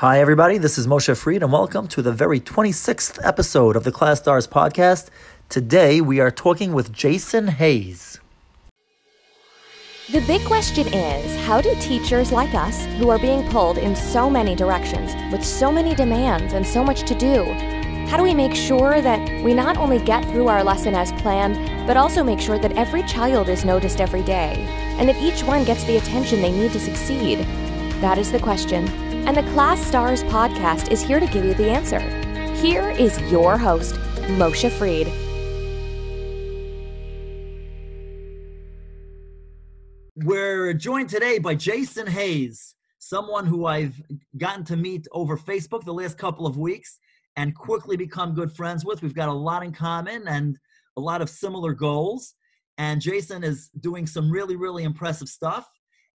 Hi, everybody. This is Moshe Fried, and welcome to the very 26th episode of the ClasStars podcast. Today, we are talking with Jason Hayes. The big question is how do teachers like us, who are being pulled in so many directions, with so many demands and so much to do, how do we make sure that we not only get through our lesson as planned, but also make sure that every child is noticed every day, and that each one gets the attention they need to succeed? That is the question, and the ClasStars podcast is here to give you the answer. Here is your host, Moshe Fried. We're joined today by Jason Hayes, someone who I've gotten to meet over Facebook the last couple of weeks and quickly become good friends with. We've got a lot in common and a lot of similar goals. And Jason is doing some really, really impressive stuff.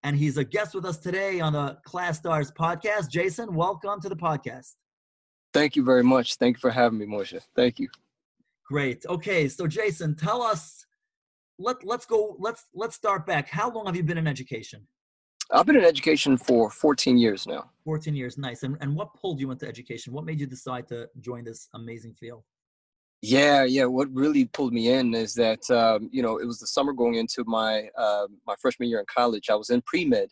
And he's a guest with us today on the ClasStars podcast. Jason, welcome to the podcast. Thank you very much. Thank you for having me, Moshe. Thank you. Great. Okay, so Jason, tell us let let's go let's let's start back. How long have you been in education? I've been in education for 14 years now. 14 years, nice. And and what pulled you into education? What made you decide to join this amazing field? Yeah, yeah. What really pulled me in is that um, you know it was the summer going into my uh, my freshman year in college. I was in pre med,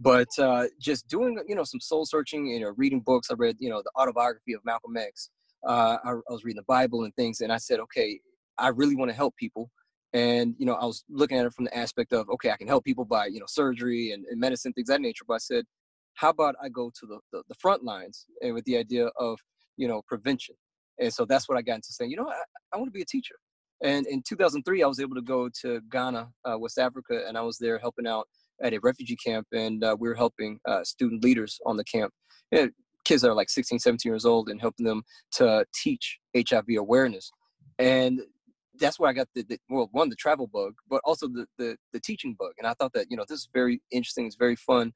but uh, just doing you know some soul searching, you know, reading books. I read you know the autobiography of Malcolm X. Uh, I, I was reading the Bible and things, and I said, okay, I really want to help people and you know i was looking at it from the aspect of okay i can help people by you know surgery and, and medicine things that nature but i said how about i go to the, the, the, front lines and with the idea of you know prevention and so that's what i got into saying you know i, I want to be a teacher and in 2003 i was able to go to ghana uh, west africa and i was there helping out at a refugee camp and uh, we were helping uh, student leaders on the camp you know, kids that are like 16 17 years old and helping them to teach hiv awareness and that's where I got the, the, well one the travel bug, but also the, the the teaching bug. And I thought that you know this is very interesting. It's very fun,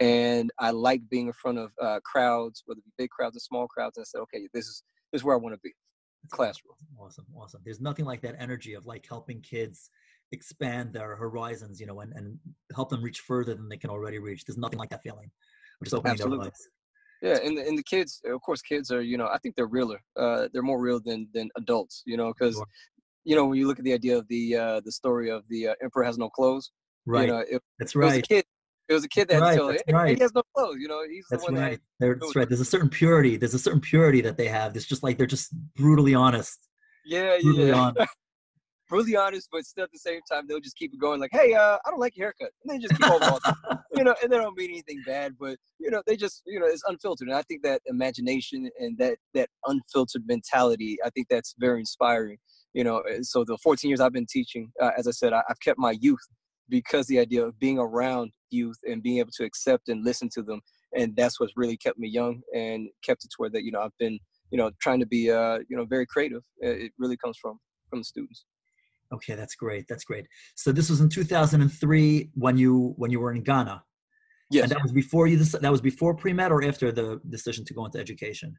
and I like being in front of uh, crowds, whether it be big crowds or small crowds. And I said, okay, this is is where I want to be. Classroom. Awesome, awesome. There's nothing like that energy of like helping kids expand their horizons, you know, and, and help them reach further than they can already reach. There's nothing like that feeling. I'm just opening Absolutely. Yeah, and the, and the kids, of course, kids are you know I think they're realer. Uh, they're more real than than adults, you know, because sure you know, when you look at the idea of the uh, the story of the uh, emperor has no clothes, right? You know, it, That's right. It was a kid. It was a kid that right, told, hey, right. he has no clothes. You know, he's that's the one right. That, that's right. There's a certain purity. There's a certain purity that they have. It's just like they're just brutally honest. Yeah, brutally yeah. honest. brutally honest, but still at the same time they'll just keep it going. Like, hey, uh, I don't like your haircut, and they just keep on walking. you know, and they don't mean anything bad, but you know, they just you know it's unfiltered, and I think that imagination and that that unfiltered mentality, I think that's very inspiring you know so the 14 years i've been teaching uh, as i said I, have kept my youth because the idea of being around youth and being able to accept and listen to them and that's what's really kept me young and kept it to where that you know i've been you know trying to be uh you know very creative it really comes from from the students okay that's great that's great so this was in 2003 when you when you were in ghana yes and that was before you that was before pre-med or after the decision to go into education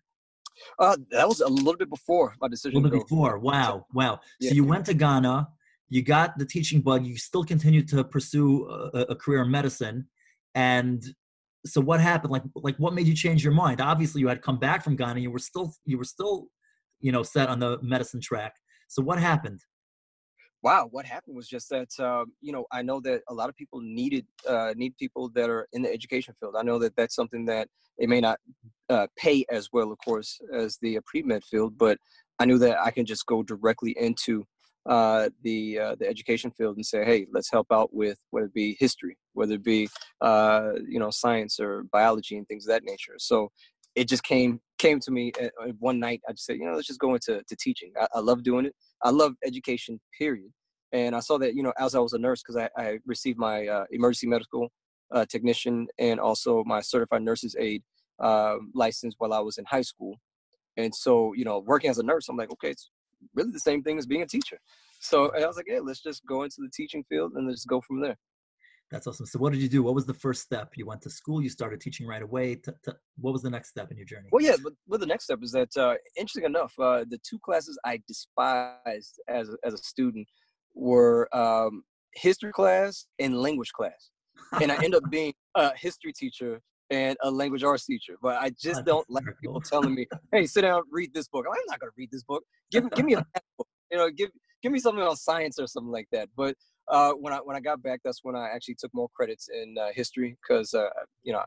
uh, that was a little bit before my decision. A little bit before. Wow, wow. Yeah. So you went to Ghana. You got the teaching bug. You still continued to pursue a, a career in medicine, and so what happened? Like, like what made you change your mind? Obviously, you had come back from Ghana. You were still, you were still, you know, set on the medicine track. So what happened? wow what happened was just that um, you know i know that a lot of people needed uh, need people that are in the education field i know that that's something that it may not uh, pay as well of course as the uh, pre-med field but i knew that i can just go directly into uh, the uh, the education field and say hey let's help out with whether it be history whether it be uh, you know science or biology and things of that nature so it just came came to me one night i just said you know let's just go into to teaching I, I love doing it I love education, period. And I saw that, you know, as I was a nurse, because I, I, received my uh, emergency medical uh, technician and also my certified nurse's aide um, license while I was in high school. And so, you know, working as a nurse, I'm like, okay, it's really the same thing as being a teacher. So I was like, yeah, let's just go into the teaching field and let's go from there. That's awesome. So, what did you do? What was the first step? You went to school. You started teaching right away. T- t- what was the next step in your journey? Well, yeah, but, but the next step is that, uh, interesting enough, uh, the two classes I despised as as a student were um, history class and language class, and I ended up being a history teacher and a language arts teacher. But I just don't like people telling me, "Hey, sit down, read this book." I'm not gonna read this book. Give give me a book. You know, give give me something on science or something like that. But uh, when I when I got back, that's when I actually took more credits in uh, history because uh, you know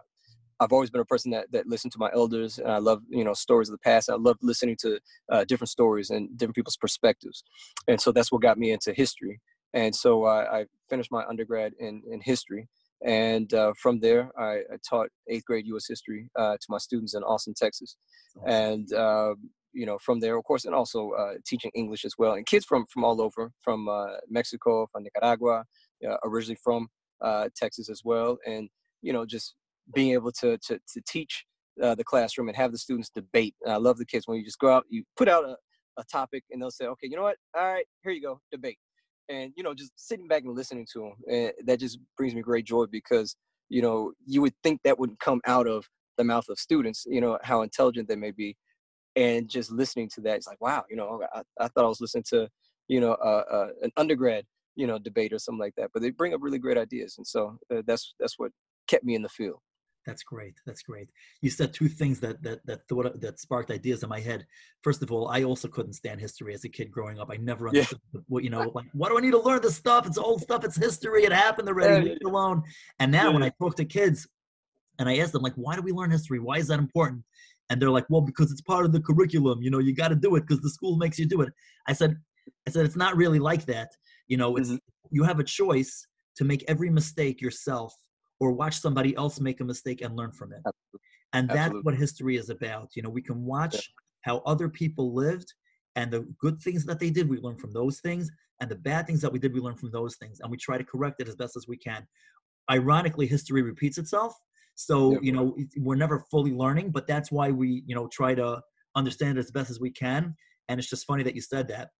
I've always been a person that that listened to my elders, and I love you know stories of the past. I love listening to uh, different stories and different people's perspectives, and so that's what got me into history. And so I finished my undergrad in in history, and uh, from there I, I, taught eighth grade U.S. history uh, to my students in Austin, Texas, and uh, you know from there, of course, and also uh, teaching English as well, and kids from from all over, from uh, Mexico, from Nicaragua, originally from Texas as well, and you know just being able to to, to teach uh, the classroom and have the students debate. And I love the kids when you just go out, you put out a, a topic, and they'll say, "Okay, you know what? All right, here you go, debate." And you know, just sitting back and listening to them, and that just brings me great joy because you know you would think that wouldn't come out of the mouth of students, you know, how intelligent they may be, and just listening to that, it's like, wow, you know, I, I thought I was listening to, you know, uh, uh, an undergrad, you know, debate or something like that. But they bring up really great ideas, and so uh, that's that's what kept me in the field. That's great. That's great. You said two things that that that thought that sparked ideas in my head. First of all, I also couldn't stand history as a kid growing up. I never understood yeah. what you know, like what do I need to learn this stuff? It's old stuff. It's history. It happened already. Leave it alone. And now yeah. when I talk to kids, and I ask them like, why do we learn history? Why is that important? And they're like, well, because it's part of the curriculum. You know, you got to do it because the school makes you do it. I said, I said it's not really like that. You know, it's mm-hmm. you have a choice to make every mistake yourself or watch somebody else make a mistake and learn from it. Absolutely. And that's Absolutely. what history is about. You know, we can watch yeah. how other people lived and the good things that they did, we learn from those things. And the bad things that we did, we learn from those things. And we try to correct it as best as we can. Ironically, history repeats itself. So, yeah. you know, we're never fully learning, but that's why we, you know, try to understand it as best as we can. And it's just funny that you said that.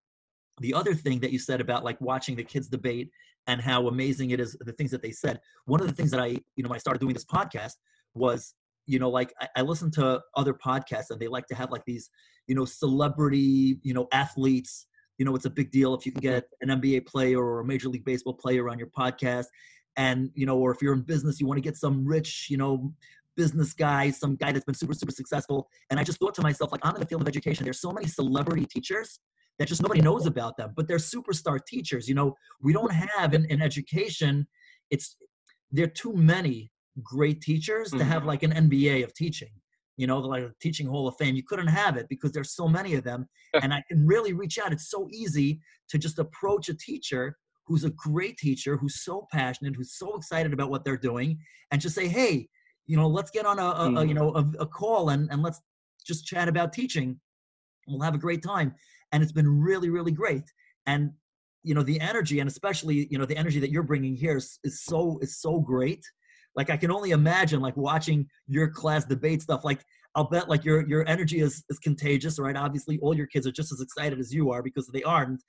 The other thing that you said about like watching the kids debate and how amazing it is the things that they said one of the things that i you know i started doing this podcast was you know like I, I listen to other podcasts and they like to have like these you know celebrity you know athletes. You know it's a big deal if you can get an nba player or a major league baseball player on your podcast. And you know or if you're in business you want to get some rich you know business guy some guy that's been super super successful. And i just thought to myself like i'm in the field of education. There's so many celebrity teachers that just nobody knows about them but they're superstar teachers you know? We don't have in, in education. It's there are too many great teachers mm-hmm. to have mm-hmm. like an nba of teaching you know like a teaching hall of fame. You couldn't have it because there's so many of them and i can really reach out. It's so easy to just approach a teacher who's a great teacher who's so passionate who's so excited about what they're doing and just say hey you know let's get on a, a, a you know a, a call and, and let's just chat about teaching. We'll have a great time and it's been really really great. And you know the energy and especially you know the energy that you're bringing here is, is so is so great. Like i can only imagine like watching your class debate stuff like i'll bet like your your energy is is contagious right? Obviously all your kids are just as excited as you are because they aren't.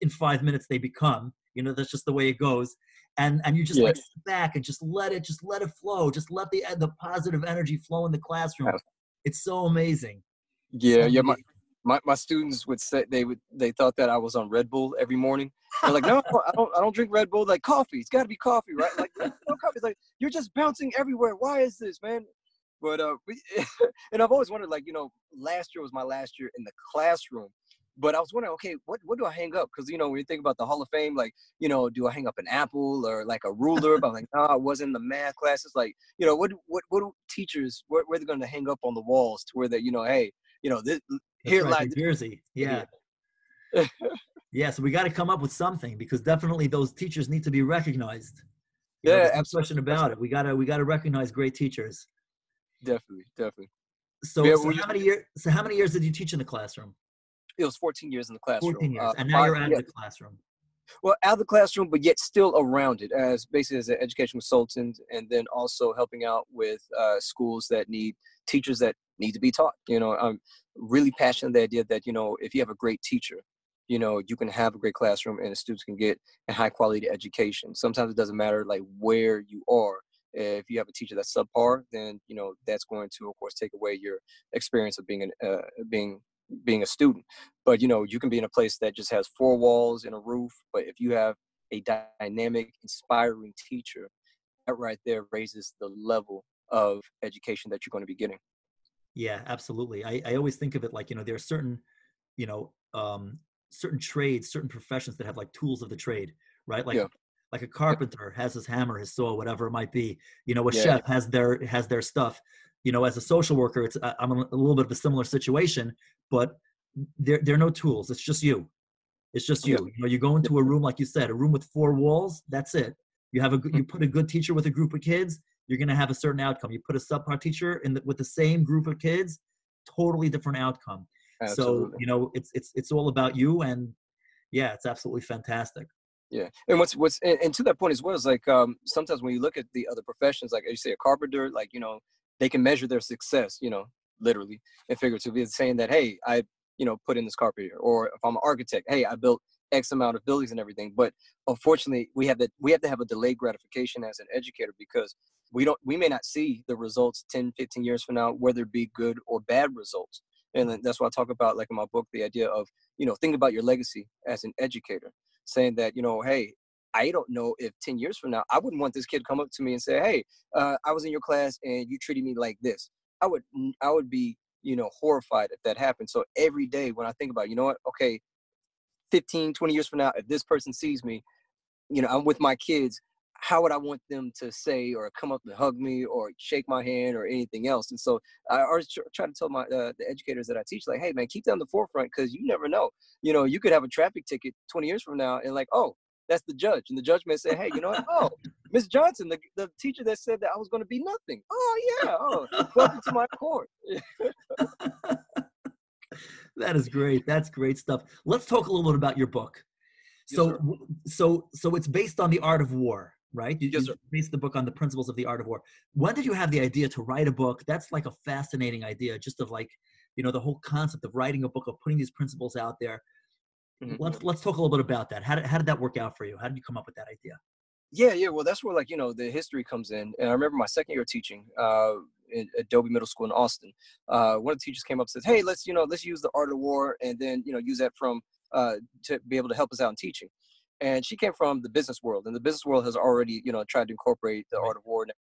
In five minutes they become. You know that's just the way it goes. And and you just yeah. like sit back and just let it just let it flow. Just let the the positive energy flow in the classroom. It's so amazing. Yeah so yeah my, my, my students would say they would they thought that I was on Red Bull every morning. They're like, no, I don't I don't drink Red Bull. Like coffee, it's got to be coffee, right? Like no coffee. It's like you're just bouncing everywhere. Why is this, man? But uh, we, and I've always wondered, like you know, last year was my last year in the classroom. But I was wondering, okay, what what do I hang up? Because you know, when you think about the Hall of Fame, like you know, do I hang up an apple or like a ruler? but I'm like, no, I wasn't in the math classes. Like, you know, what what what do teachers where, where they're going to hang up on the walls to where that you know, hey, you know, this here right, New Jersey. Yeah. yeah, so we got to come up with something because definitely those teachers need to be recognized. You yeah, know, question about it. We gotta we gotta recognize great teachers. Definitely, definitely. So, yeah, so how many years? So how many years did you teach in the classroom? It was 14 years in the classroom. 14 years, uh, and now you're out yeah. of the classroom. Well, out of the classroom, but yet still around it as basically as an education consultant, and then also helping out with uh, schools that need teachers that need to be taught. You know, I'm really passionate the idea that you know if you have a great teacher, you know you can have a great classroom and the students can get a high quality education. Sometimes it doesn't matter like where you are. If you have a teacher that's subpar, then you know that's going to, of course, take away your experience of being an uh, being being a student. But you know you can be in a place that just has four walls and a roof. But if you have a dynamic, inspiring teacher, that right there raises the level of education that you're going to be getting. Yeah, absolutely. I, I always think of it like, you know, there are certain, you know, um, certain trades, certain professions that have like tools of the trade, right? Like, yeah. like a carpenter has his hammer, his saw, whatever it might be. You know, a yeah. chef has their has their stuff. You know, as a social worker, it's I'm a little bit of a similar situation, but there there are no tools. It's just you. It's just you. You know, you go into a room like you said, a room with four walls. That's it. You have a you mm. put a good teacher with a group of kids, you're going to have a certain outcome. You put a subpar teacher in the, with the same group of kids, totally different outcome. Absolutely. So you know, it's it's it's all about you, and yeah, it's absolutely fantastic. Yeah, and what's what's and, and to that point as well is like um, sometimes when you look at the other professions, like you say a carpenter, like you know they can measure their success, you know, literally and figuratively, saying that hey, I you know put in this carpet here, or if I'm an architect, hey, I built X amount of buildings and everything. But unfortunately, we have that we have to have a delayed gratification as an educator because we don't we may not see the results 10 15 years from now whether it be good or bad results. And that's why i talk about like in my book the idea of you know think about your legacy as an educator saying that you know hey i don't know if 10 years from now i wouldn't want this kid come up to me and say hey uh, i was in your class and you treated me like this. I would i would be you know horrified if that happened. So every day when i think about you know what? Okay 15 20 years from now if this person sees me you know i'm with my kids how would I want them to say or come up and hug me or shake my hand or anything else? And so I always try to tell my uh, the educators that I teach, like, hey man, keep them on the forefront because you never know. You know, you could have a traffic ticket 20 years from now and like, oh, that's the judge, and the judge may say, hey, you know what? Oh, Miss Johnson, the, the teacher that said that I was going to be nothing. Oh yeah, oh, welcome to my court. that is great. That's great stuff. Let's talk a little bit about your book. So, yes, so, so it's based on the art of war right? You, yes, you based the book on the principles of the art of war. When did you have the idea to write a book? That's like a fascinating idea, just of like, you know, the whole concept of writing a book, of putting these principles out there. Mm-hmm. Let's let's talk a little bit about that. How did how did that work out for you? How did you come up with that idea? Yeah, yeah. Well, that's where like you know the history comes in. And I remember my second year of teaching uh, at Adobe Middle School in Austin. Uh, one of the teachers came up and said, "Hey, let's you know let's use the art of war and then you know use that from uh, to be able to help us out in teaching." and she came from the business world and the business world has already you know tried to incorporate the art of war and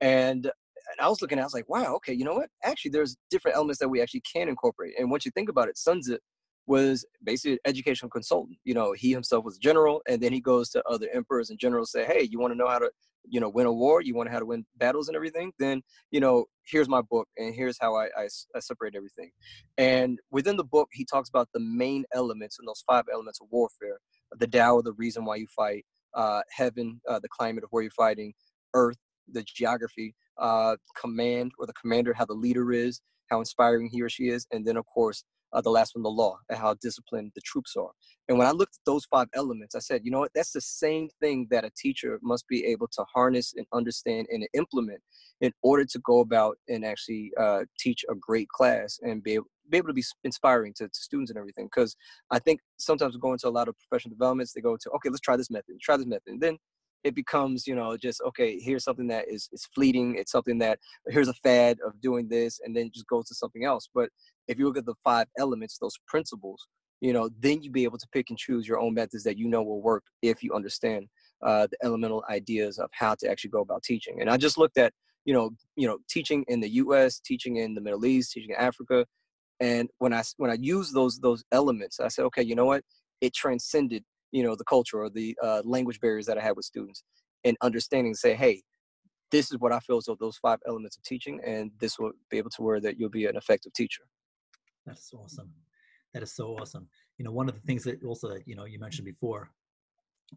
and, and i was looking at i was like wow okay you know what actually there's different elements that we actually can incorporate and once you think about it sun tzu was basically an educational consultant you know he himself was a general and then he goes to other emperors and generals say hey you want to know how to you know win a war? You want to how to win battles and everything? Then you know here's my book and here's how I, I, I separate everything. And within the book he talks about the main elements and those five elements of warfare the Tao, the reason why you fight, uh, heaven, uh, the climate of where you're fighting, earth, the geography, uh, command or the commander, how the leader is, how inspiring he or she is, and then of course uh, the last one, the law, and how disciplined the troops are. And when I looked at those five elements, I said, you know what? That's the same thing that a teacher must be able to harness and understand and implement in order to go about and actually uh, teach a great class and be able, be able to be inspiring to, to students and everything. Because I think sometimes we go into a lot of professional developments, they go to, okay, let's try this method, try this method. And then it becomes, you know, just, okay, here's something that is, is fleeting. It's something that, here's a fad of doing this, and then just goes to something else. But if you look at the five elements, those principles, you know, then you'd be able to pick and choose your own methods that you know will work if you understand uh, the elemental ideas of how to actually go about teaching. And I just looked at, you know, you know, teaching in the U.S., teaching in the Middle East, teaching in Africa, and when I when I use those those elements, I said, okay, you know what? It transcended, you know, the culture or the uh, language barriers that I had with students, and understanding, say, hey, this is what I feel as though those five elements of teaching, and this will be able to where that you'll be an effective teacher. That's awesome. That is so awesome. You know, one of the things that also that you know you mentioned before,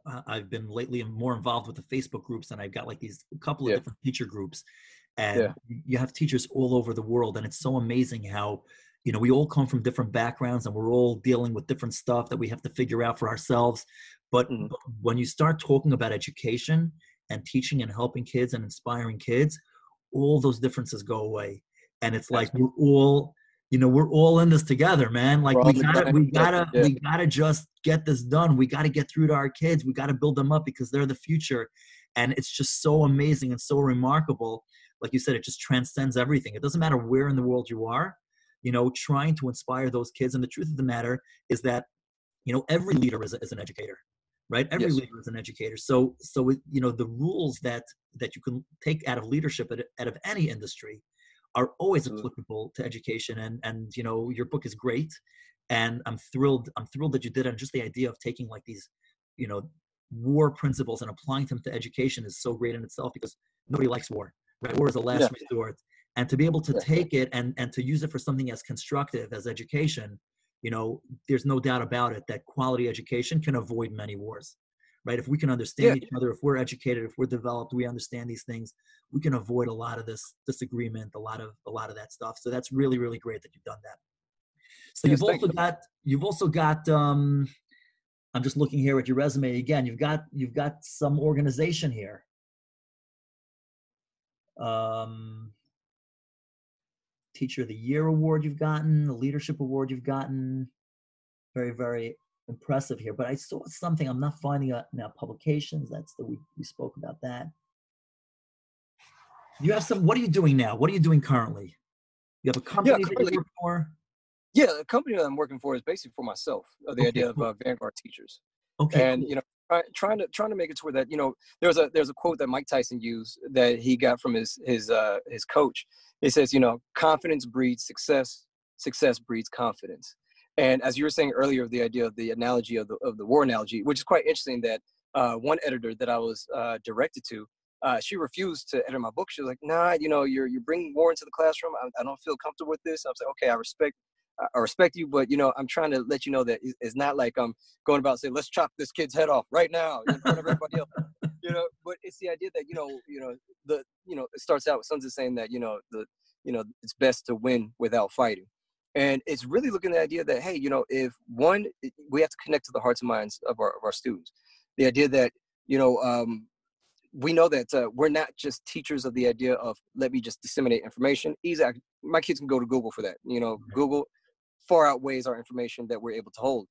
uh, I've been lately more involved with the Facebook groups, and I've got like these couple of yeah. different teacher groups, and yeah. you have teachers all over the world, and it's so amazing how you know we all come from different backgrounds and we're all dealing with different stuff that we have to figure out for ourselves. But mm-hmm. when you start talking about education and teaching and helping kids and inspiring kids all those differences go away. And it's like we're all you know we're all in this together man. Like we gotta we gotta yeah. we gotta just get this done. We gotta get through to our kids. We gotta build them up because they're the future. And it's just so amazing and so remarkable. Like you said it just transcends everything. It doesn't matter where in the world you are you know, trying to inspire those kids. And the truth of the matter is that, you know, every leader is, is an educator. right every Yes. leader is an educator so so you know the rules that that you can take out of leadership out of, out of any industry are always Absolutely. applicable to education and and you know your book is great and i'm thrilled i'm thrilled that you did it and just the idea of taking like these you know war principles and applying them to education is so great in itself because nobody likes war right war is a last Yeah. resort and to be able to take it and and to use it for something as constructive as education you know there's no doubt about it that quality education can avoid many wars right? If we can understand Yeah. each other if we're educated if we're developed we understand these things we can avoid a lot of this disagreement a lot of a lot of that stuff. So that's really really great that you've done that. So Yes, you've also you. got you've also got um i'm just looking here at your resume again. You've got you've got some organization here. Um teacher of the year award you've gotten the leadership award you've gotten. Very very impressive here but i saw something i'm not finding out now publications that's the we, we spoke about that. You have some what are you doing now? What are you doing currently? You have a company that currently- you work for? Yeah, the company that I'm working for is basically for myself. uh, The Okay, idea of uh, Vanguard teachers, okay and cool. you know, trying to trying to make it to where that you know, there's a there's a quote that Mike Tyson used that he got from his his uh, his coach. It says, you know, confidence breeds success, success breeds confidence. And as you were saying earlier, the idea of the analogy of the of the war analogy, which is quite interesting, that uh, one editor that I was uh, directed to, uh, she refused to edit my book. She was like, "Nah, you know, you're you're bringing war into the classroom. I, I don't feel comfortable with this." I was like, "Okay, I respect." I- respect you, but you know, I'm trying to let you know that it's- not like I'm going about saying, "Let's chop this kid's head off right now," in front of everybody else. You know, but it's the idea that you know, you know, the you know, it starts out with Sun Tzu is saying that you know the you know it's best to win without fighting, and it's really looking at the idea that hey, you know, if one, we have to connect to the hearts and minds of our of our students. The idea that you know, um, we know that uh, we're not just teachers of the idea of let me just disseminate information. Exactly, my kids can go to Google for that. You know, Google far outweighs our information that we're able to hold.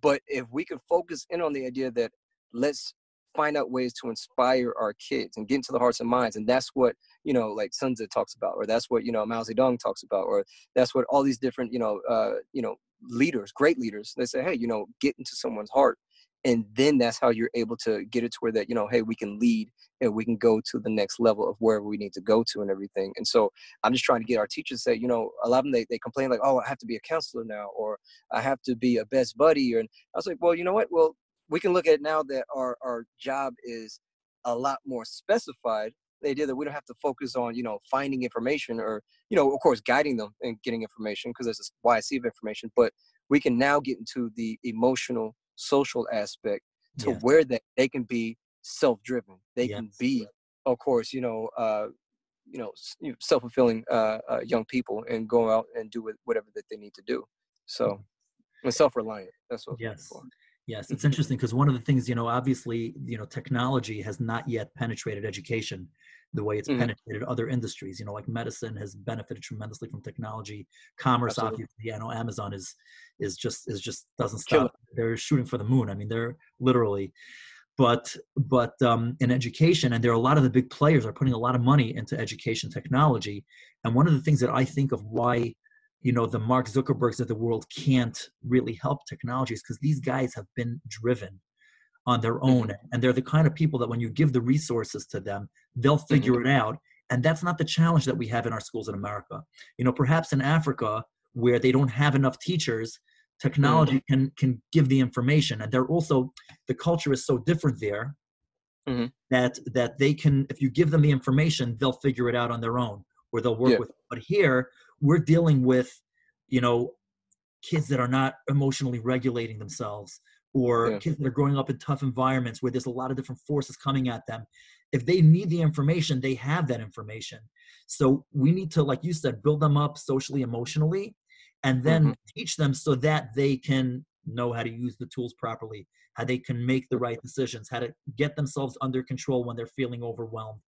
But if we can focus in on the idea that let's find out ways to inspire our kids and get into the hearts and minds, and that's what you know, like Sun Tzu talks about, or that's what you know Mao Zedong talks about, or that's what all these different you know, uh, you know, leaders, great leaders, they say, hey, you know, get into someone's heart, and then that's how you're able to get it to where that you know, hey, we can lead and we can go to the next level of wherever we need to go to and everything. And so I'm just trying to get our teachers say, you know, a lot of them they, they complain like, oh, I have to be a counselor now, or I have to be a best buddy. And I was like, well, you know what? Well, we can look at now that our our job is a lot more specified. The idea that we don't have to focus on, you know, finding information or, you know, of course, guiding them and getting information because there's a YC of information, but we can now get into the emotional, social aspect to Yes. where that they can be self-driven. They can be, of course, you know, uh, you know, s- you know, self-fulfilling uh, uh, young people and go out and do whatever that they need to do. So, and self-reliant. That's what. I was looking Yes. Yes, it's interesting because one of the things, you know, obviously, you know, technology has not yet penetrated education the way it's Mhm. penetrated other industries. You know, like medicine has benefited tremendously from technology. Commerce, Absolutely. obviously, I know Amazon is is just is just doesn't stop. They're shooting for the moon. I mean, they're literally. But but um, in education, and there are a lot of the big players are putting a lot of money into education technology. And one of the things that I think of why you know the mark zuckerbergs of the world can't really help technologies because these guys have been driven on their mm-hmm. own and they're the kind of people that when you give the resources to them they'll mm-hmm. figure it out and that's not the challenge that we have in our schools in america you know perhaps in africa where they don't have enough teachers technology mm-hmm. can can give the information and they're also the culture is so different there Mhm. that that they can if you give them the information they'll figure it out on their own or they'll work Yeah. with but here we're dealing with you know kids that are not emotionally regulating themselves or Yeah. kids that are growing up in tough environments where there's a lot of different forces coming at them if they need the information they have that information so we need to like you said build them up socially emotionally and then Mhm. teach them so that they can know how to use the tools properly how they can make the right decisions how to get themselves under control when they're feeling overwhelmed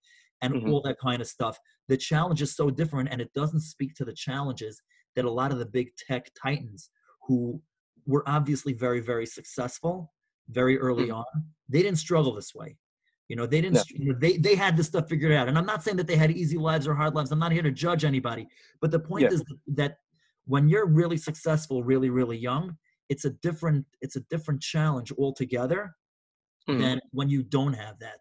and Mhm. all that kind of stuff the challenge is so different and it doesn't speak to the challenges that a lot of the big tech titans who were obviously very very successful very early Mhm. on they didn't struggle this way you know they didn't No. you know, they they had this stuff figured out and i'm not saying that they had easy lives or hard lives i'm not here to judge anybody but the point Yeah. is that when you're really successful really really young it's a different it's a different challenge altogether mm-hmm. than when you don't have that.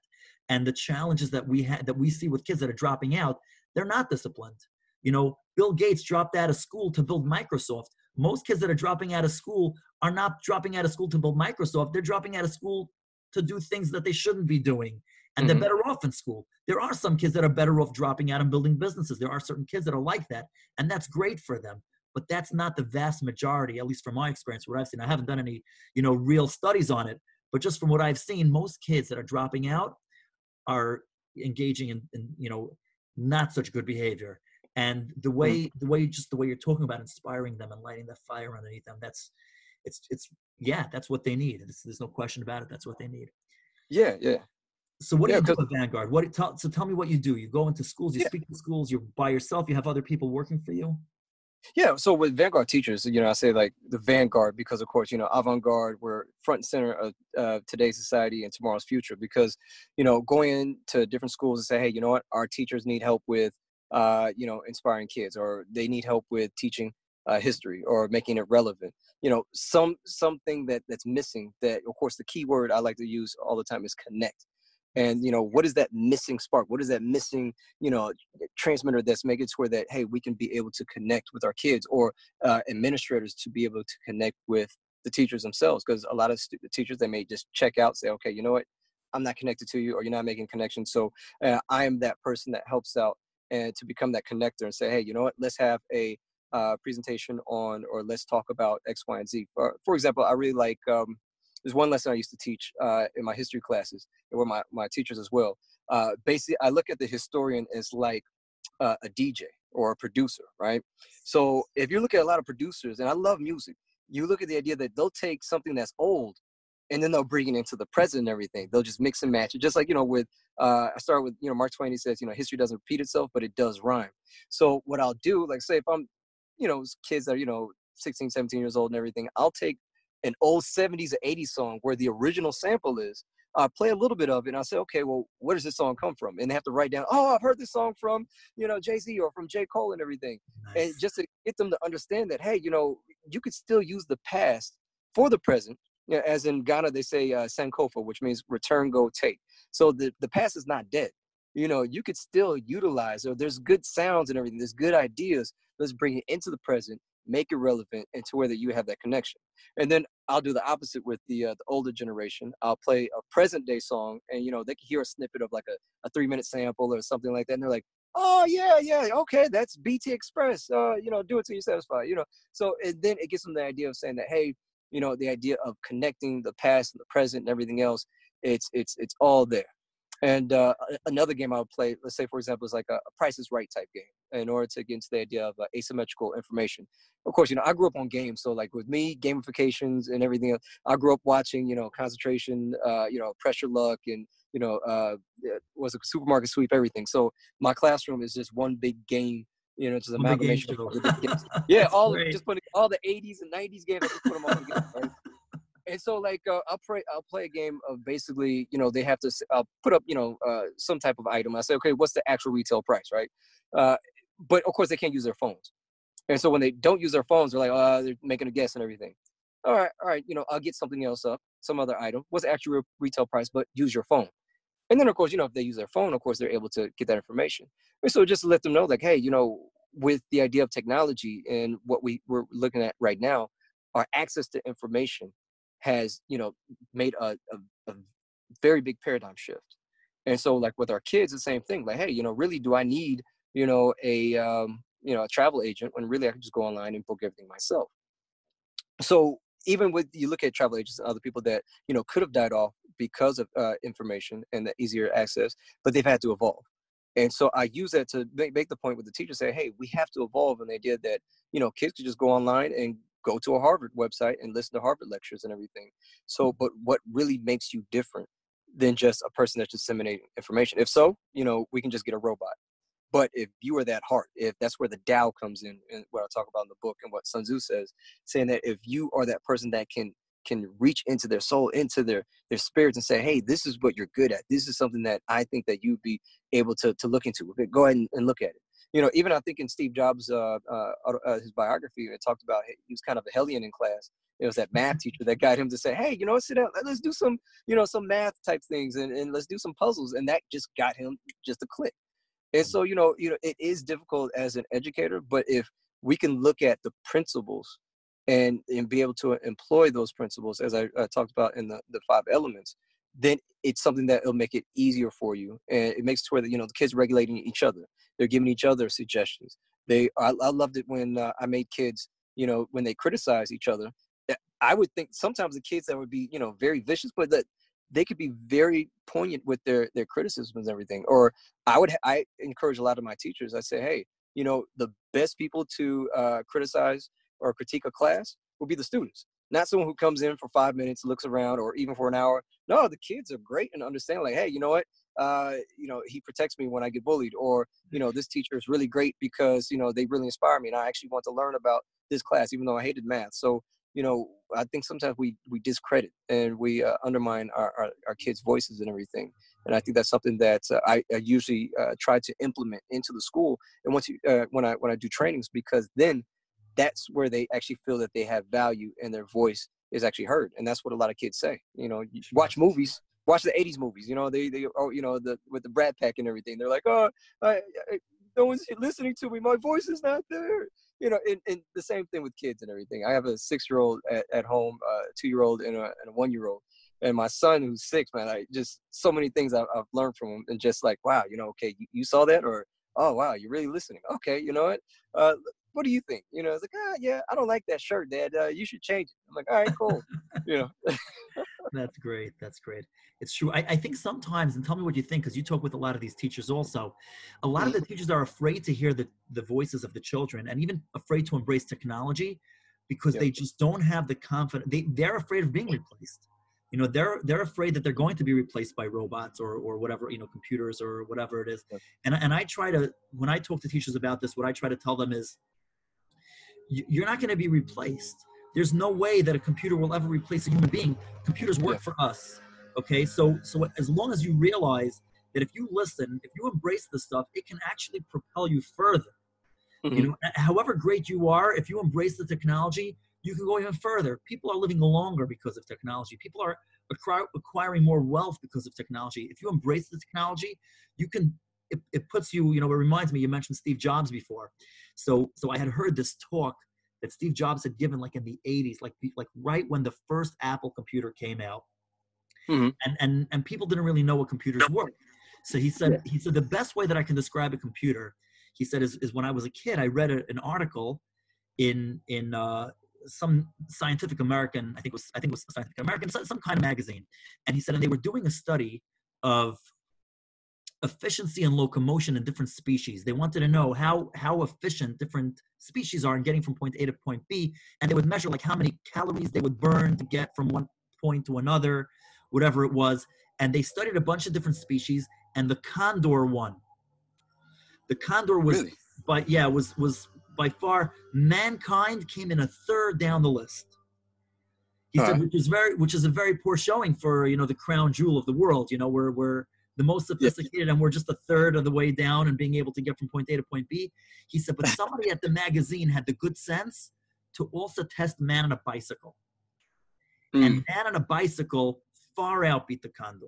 And the challenges that we had that we see with kids that are dropping out, they're not disciplined. You know, Bill Gates dropped out of school to build Microsoft. Most kids that are dropping out of school are not dropping out of school to build Microsoft. They're dropping out of school to do things that they shouldn't be doing. And mm-hmm. they're better off in school. There are some kids that are better off dropping out and building businesses. There are certain kids that are like that. And that's great for them. But that's not the vast majority, at least from my experience, what I've seen. I haven't done any, you know, real studies on it. But just from what I've seen, most kids that are dropping out are engaging in, in you know, not such good behavior and the hmm. way the way just the way you're talking about inspiring them and lighting that fire underneath them that's it's it's yeah that's what they need it's, there's no question about it that's what they need. Yeah yeah. So what yeah, do you do at vanguard? What tell, so tell me what you do you go into schools you yeah. speak to schools you're by yourself you have other people working for you? Yeah so with vanguard teachers you know i say like the vanguard because of course you know avant-garde we're front and center of uh, today's society and tomorrow's future because you know going into different schools and say hey you know what? Our teachers need help with uh, you know, inspiring kids, or they need help with teaching uh, history or making it relevant. You know, some something that that's missing. That of course the key word I like to use all the time is connect. And you know, what is that missing spark? What is that missing, you know, transmitter that's making it where that hey, we can be able to connect with our kids or uh, administrators to be able to connect with the teachers themselves because a lot of teachers they may just check out say okay you know what i'm not connected to you or you're not making connections so uh, i am that person that helps out and to become that connector and say, hey, you know what, let's have a uh, presentation on, or let's talk about X, Y, and Z. For, for example, I really like, um, there's one lesson I used to teach uh, in my history classes, and were my, my teachers as well. Uh, basically, I look at the historian as like uh, a DJ or a producer, right? So if you look at a lot of producers, and I love music, you look at the idea that they'll take something that's old and then they'll bring it into the present and everything. They'll just mix and match it, just like you know. With uh, I start with you know Mark Twain. He says you know history doesn't repeat itself, but it does rhyme. So what I'll do, like say if I'm you know kids that are you know 16, 17 years old and everything, I'll take an old 70s or 80s song where the original sample is. I play a little bit of it, and I say, okay, well, where does this song come from? And they have to write down, oh, I've heard this song from, you know, Jay Z or from J Cole and everything, nice. and just to get them to understand that, hey, you know, you could still use the past for the present you know, as in Ghana, they say uh, Sankofa, which means return, go, take. So the, the past is not dead. You know, you could still utilize, or there's good sounds and everything, there's good ideas. Let's bring it into the present, make it relevant, and to where that you have that connection. And then I'll do the opposite with the uh, the older generation. I'll play a present day song, and you know they can hear a snippet of like a, a three minute sample or something like that, and they're like, "Oh yeah, yeah, okay, that's BT Express. Uh, you know, do it till you're satisfied." You know, so and then it gives them the idea of saying that, hey, you know the idea of connecting the past and the present and everything else it's it's it's all there. And uh, another game i would play let's say for example is like a, a price is right type game in order to get into the idea of uh, asymmetrical information. Of course you know i grew up on games so like with me gamifications and everything else, i grew up watching you know concentration uh, you know press your luck and you know uh was a supermarket sweep everything. So my classroom is just one big game you know, it's just amalgamation of games. Yeah, all great. just putting all the 80s and 90s games. I just put them all together. Right? and so, like, uh, I'll play I'll play a game of basically, you know, they have to I'll put up, you know, uh, some type of item. I say, okay, what's the actual retail price, right? Uh, but of course, they can't use their phones. And so when they don't use their phones, they're like, oh, they're making a guess and everything. All right, all right, you know, I'll get something else up, some other item. What's the actual retail price? But use your phone. And then, of course, you know, if they use their phone, of course, they're able to get that information. And so just let them know, like, hey, you know, with the idea of technology and what we, we're looking at right now, our access to information has, you know, made a, a, a very big paradigm shift. And so, like with our kids, the same thing. Like, hey, you know, really, do I need, you know, a, um, you know, a travel agent when really I can just go online and book everything myself. So even with you look at travel agents and other people that you know could have died off because of uh, information and the easier access, but they've had to evolve. And so I use that to make, make the point with the teacher say, hey, we have to evolve And the idea that, you know, kids could just go online and go to a Harvard website and listen to Harvard lectures and everything. So, mm-hmm. but what really makes you different than just a person that's disseminating information? If so, you know, we can just get a robot. But if you are that heart, if that's where the Tao comes in, and what I talk about in the book and what Sun Tzu says, saying that if you are that person that can can reach into their soul, into their their spirits, and say, "Hey, this is what you're good at. This is something that I think that you'd be able to to look into. Go ahead and, and look at it." you know, even I think in Steve Jobs' uh, uh, uh, his biography, it talked about he was kind of a hellion in class. It was that math teacher that got him to say, "Hey, you know, sit down, let's do some, you know, some math type things, and, and let's do some puzzles," and that just got him just a click. And so, you know, you know, it is difficult as an educator, but if we can look at the principles and and be able to employ those principles, as I, I talked about in the the five elements, then it's something that will make it easier for you. And it makes it where that you know the kids regulating each other. They're giving each other suggestions. They i, I loved it when uh, i made kids you know when they criticize each other i would think sometimes the kids that would be you know very vicious but that they could be very poignant with their their criticisms and everything or i would i encourage a lot of my teachers i say hey you know the best people to uh, criticize or critique a class will be the students not someone who comes in for five minutes, looks around, or even for an hour. No, the kids are great and understand. Like, hey, you know what? Uh, you know, he protects me when I get bullied, or you know, this teacher is really great because you know they really inspire me, and I actually want to learn about this class, even though I hated math. So, you know, I think sometimes we we discredit and we uh, undermine our, our, our kids' voices and everything. And I think that's something that uh, I, I, usually uh, try to implement into the school. And once you uh, when I when I do trainings, because then that's where they actually feel that they have value and their voice is actually heard and that's what a lot of kids say you know you watch movies watch the 80s movies you know they they oh you know the with the Brat Pack and everything they're like oh I, I, no one's listening to me my voice is not there you know and, and the same thing with kids and everything i have a six year old at, at home a two year old and a, and a one year old and my son who's six man i just so many things I've, I've learned from him and just like wow you know okay you, you saw that or oh wow you're really listening okay you know what uh, what do you think? You know, it's like, ah, yeah, I don't like that shirt, Dad. Uh, you should change it. I'm like, all right, cool. you know. That's great. That's great. It's true. I, I think sometimes, and tell me what you think, because you talk with a lot of these teachers also. A lot of the mm-hmm. teachers are afraid to hear the, the voices of the children and even afraid to embrace technology because yep. they just don't have the confidence. They, they're afraid of being replaced you know they're they're afraid that they're going to be replaced by robots or or whatever you know computers or whatever it is and and i try to when i talk to teachers about this what i try to tell them is you're not going to be replaced. There's no way that a computer will ever replace a human being. Computers work for us. Okay, so so as long as you realize that if you listen, if you embrace this stuff, it can actually propel you further. Mm-hmm. You know, however great you are, if you embrace the technology, you can go even further. People are living longer because of technology. People are acquiring more wealth because of technology. If you embrace the technology, you can. It, it puts you. You know, it reminds me. You mentioned Steve Jobs before. So so I had heard this talk that Steve Jobs had given like in the 80s, like like right when the first Apple computer came out. Mm-hmm. And and and people didn't really know what computers were. So he said yeah. he said the best way that I can describe a computer, he said, is, is when I was a kid, I read a, an article in in uh, some Scientific American, I think it was I think it was Scientific American, some kind of magazine, and he said, and they were doing a study of efficiency and locomotion in different species. They wanted to know how how efficient different species are in getting from point A to point B, and they would measure like how many calories they would burn to get from one point to another, whatever it was. And they studied a bunch of different species, and the condor won. The condor was, really? but yeah, was was by far mankind came in a third down the list. He said, which is very, which is a very poor showing for you know the crown jewel of the world. You know, where we're the most sophisticated, and we're just a third of the way down and being able to get from point A to point B. He said, but somebody at the magazine had the good sense to also test man on a bicycle. Mm. And man on a bicycle far outbeat the condor.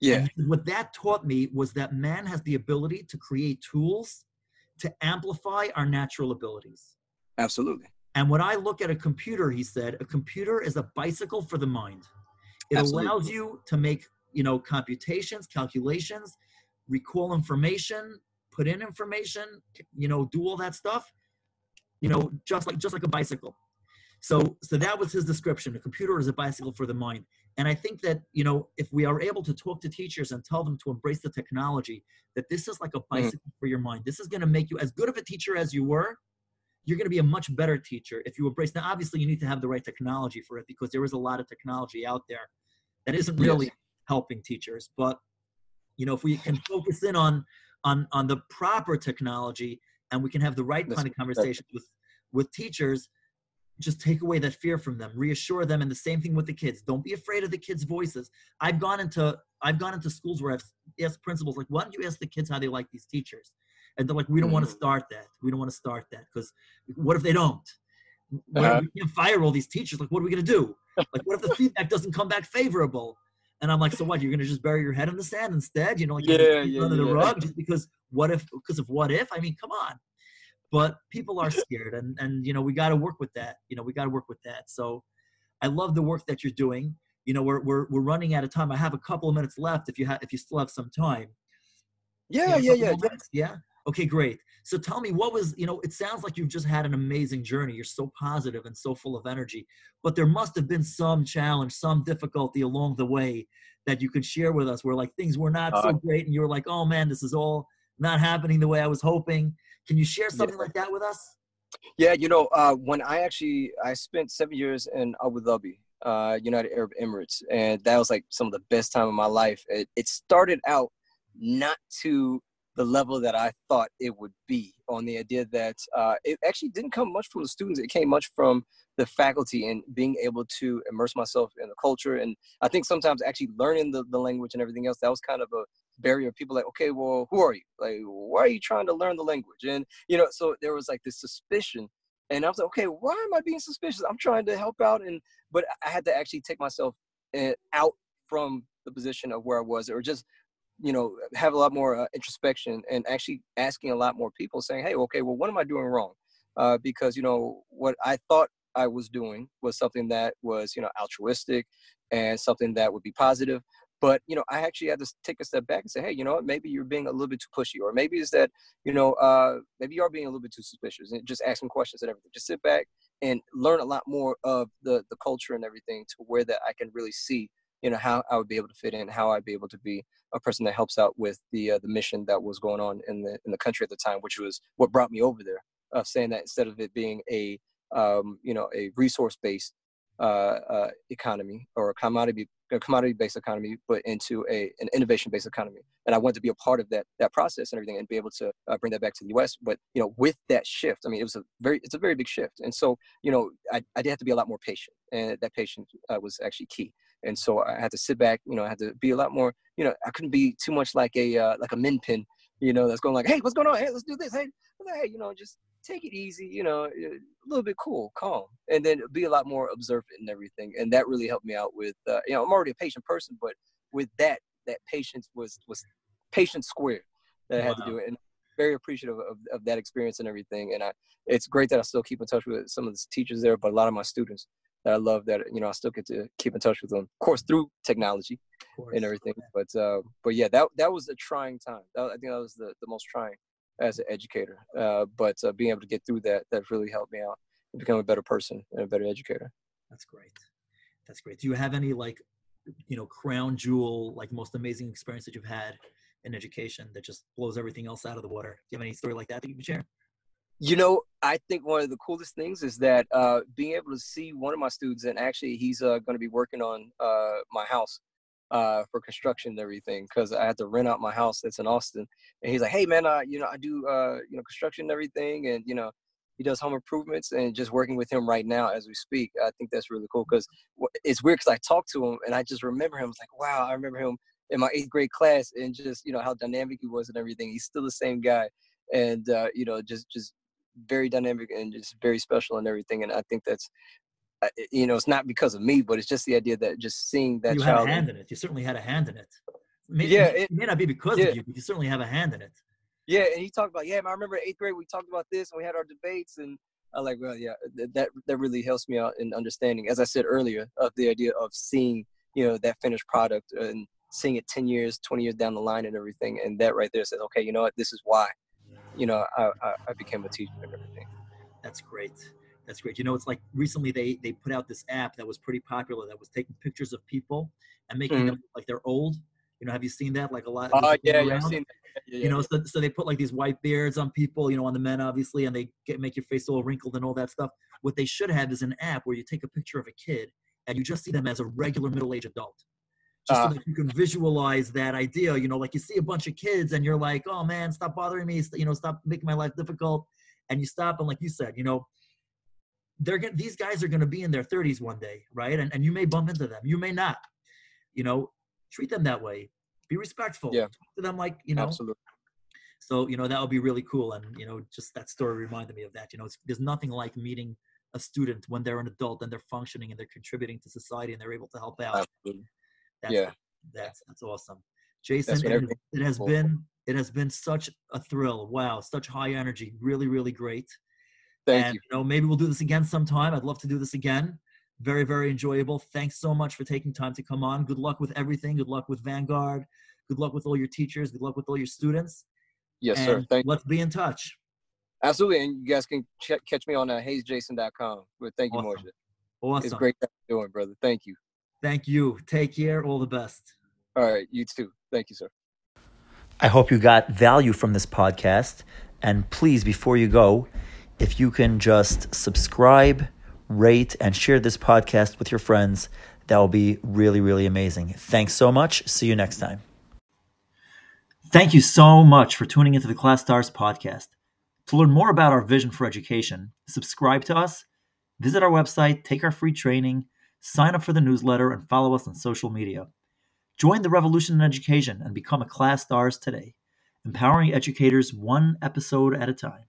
Yeah. And what that taught me was that man has the ability to create tools to amplify our natural abilities. Absolutely. And when I look at a computer, he said, a computer is a bicycle for the mind. It Absolutely. allows you to make you know, computations, calculations, recall information, put in information, you know, do all that stuff, you know, just like just like a bicycle. So so that was his description. A computer is a bicycle for the mind. And I think that, you know, if we are able to talk to teachers and tell them to embrace the technology, that this is like a mm. bicycle mm. for your mind. This is going to make you as good of a teacher as you were. You're going to be a much better teacher if you embrace. Now, obviously, you need to have the right technology for it because there is a lot of technology out there that isn't really yes helping teachers. But you know, if we can focus in on on on the proper technology and we can have the right kind of conversations with with teachers, just take away that fear from them, reassure them, and the same thing with the kids. Don't be afraid of the kids' voices. I've gone into I've gone into schools where I've asked principals like, why don't you ask the kids how they like these teachers? and they're like, we don't want to start that. We don't want to start that because what if they don't? What Uh-huh. if we can't fire all these teachers? Like, what are we gonna do? Like, what if the feedback doesn't come back favorable? And I'm like, so what? You're gonna just bury your head in the sand instead? You know, like you're Yeah, yeah, under the rug just because what if? Because of what if? I mean, come on. But people are scared, and and you know we got to work with that. You know, we got to work with that. So, I love the work that you're doing. You know, we're we're we're running out of time. I have a couple of minutes left. If you have, if you still have some time. Yeah, yeah, couple yeah. Yeah. Okay, great. So tell me, what was, you know, it sounds like you've just had an amazing journey. You're so positive and so full of energy, but there must have been some challenge, some difficulty along the way that you could share with us where like things were not so Uh, great and you were like, oh man, this is all not happening the way I was hoping. Can you share Yeah. something like that with us? Yeah, you know, uh, when I actually I spent seven years in Abu Dhabi, uh, United Arab Emirates, and that was like some of the best time of my life. It, it started out not to the level that I thought it would be. On the idea that uh, it actually didn't come much from the students; it came much from the faculty and being able to immerse myself in the culture. And I think sometimes actually learning the, the language and everything else that was kind of a barrier. People like, okay, well, who are you? Like, why are you trying to learn the language? And you know, so there was like this suspicion and I was like, okay, why am I being suspicious? I'm trying to help out, and but I had to actually take myself uh, out from the position of where I was, or just you know have a lot more uh, introspection and actually asking a lot more people, saying, hey, okay, well, what am I doing wrong? Uh, because you know what I thought I was doing was something that was you know altruistic and something that would be positive. But you know, I actually had to take a step back and say, hey, you know what? Maybe you're being a little bit too pushy, or maybe it's that you know, uh, maybe you are being a little bit too suspicious and just asking questions and everything. Just sit back and learn a lot more of the the culture and everything to where that I can really see, you know, how I would be able to fit in, how I'd be able to be a person that helps out with the uh, the mission that was going on in the in the country at the time, which was what brought me over there. Of saying that instead of it being a um, you know a resource based uh, uh, economy or a commodity a commodity based economy, but into a an innovation based economy. And I wanted to be a part of that that process and everything, and be able to uh, bring that back to the U.S. But you know, with that shift, I mean, it was a very it's a very big shift. And so you know, I I did have to be a lot more patient, and that patience uh, was actually key. And so I had to sit back, you know, I had to be a lot more, you know, I couldn't be too much like a uh, like a min pin, you know, that's going like, hey, what's going on? Hey, let's do this. Hey, hey, you know, just take it easy, you know, a little bit cool, calm, and then be a lot more observant and everything. And that really helped me out with, uh, you know, I'm already a patient person, but with that, that patience was was patience squared that I had Wow. to do it. And very appreciative of, of that experience and everything. And I, it's great that I still keep in touch with some of the teachers there, but a lot of my students that I love that, you know, I still get to keep in touch with them, of course, through technology course. and everything. But uh, but yeah, that that was a trying time. I think that was the, the most trying as an educator. Uh, but uh, being able to get through that, that really helped me out and become a better person and a better educator. That's great. That's great. Do you have any like, you know, crown jewel, like most amazing experience that you've had in education that just blows everything else out of the water? Do you have any story like that that you can share? You know, I think one of the coolest things is that uh, being able to see one of my students, and actually he's uh, going to be working on uh, my house uh, for construction and everything, because I had to rent out my house that's in Austin. And he's like, "Hey, man, uh, you know, I do uh, you know construction and everything, and you know, he does home improvements, and just working with him right now as we speak. I think that's really cool because it's weird because I talked to him and I just remember him. I was like, wow, I remember him in my eighth grade class, and just you know how dynamic he was and everything. He's still the same guy, and uh, you know, just just very dynamic and just very special and everything. And I think that's, uh, you know, it's not because of me, but it's just the idea that just seeing that you had a hand in it. You certainly had a hand in it. May, Yeah, it, it- may not be because yeah. of you, but you certainly have a hand in it. Yeah, and he talked about, yeah, I remember eighth grade we talked about this and we had our debates, and I like, well, yeah, that that really helps me out in understanding, as I said earlier, of the idea of seeing, you know, that finished product and seeing it ten years, twenty years down the line, and everything, and that right there says, okay, you know what, this is why, you know, I I, I became a teacher and everything. That's great. That's great. You know, it's like recently they they put out this app that was pretty popular that was taking pictures of people and making mm-hmm. them look like they're old. You know, have you seen that? Like a lot. Oh there's yeah, yeah, I've seen that. Yeah, yeah, you know, so, so they put like these white beards on people, you know, on the men obviously, and they get make your face all wrinkled and all that stuff. What they should have is an app where you take a picture of a kid and you just see them as a regular middle-aged adult. Just Ah. so that you can visualize that idea, you know, like you see a bunch of kids and you're like, oh man, stop bothering me, you know, stop making my life difficult. And you stop and like you said, you know, they're going these guys are gonna be in their 30s one day, right? And and you may bump into them, you may not. You know, treat them that way. Be respectful. Yeah. Talk to them like, you know, Absolutely. So, you know, that would be really cool. And, you know, just that story reminded me of that. You know, there's nothing like meeting a student when they're an adult and they're functioning and they're contributing to society and they're able to help out. Absolutely. That's, Yeah. That's, that's awesome. Jason, what it, it has cool. been, it has been such a thrill. Wow. Such high energy. Really, really great. Thank and, you. know, maybe we'll do this again sometime. I'd love to do this again. Very, very enjoyable. Thanks so much for taking time to come on. Good luck with everything. Good luck with Vanguard. Good luck with all your teachers. Good luck with all your students. Yes, sir. And Thank let's be in touch. Absolutely. And you guys can check, catch me on uh, hayesjason.com. But thank you, Awesome. Awesome. It's great doing, brother. Thank you. Thank you. Take care. All the best. All right. You too. Thank you, sir. I hope you got value from this podcast. And please, before you go, if you can just subscribe, rate, and share this podcast with your friends, that will be really, really amazing. Thanks so much. See you next time. Thank you so much for tuning into the ClasStars podcast. To learn more about our vision for education, subscribe to us, visit our website, take our free training, sign up for the newsletter, and follow us on social media. Join the revolution in education and become a ClasStars today, empowering educators one episode at a time.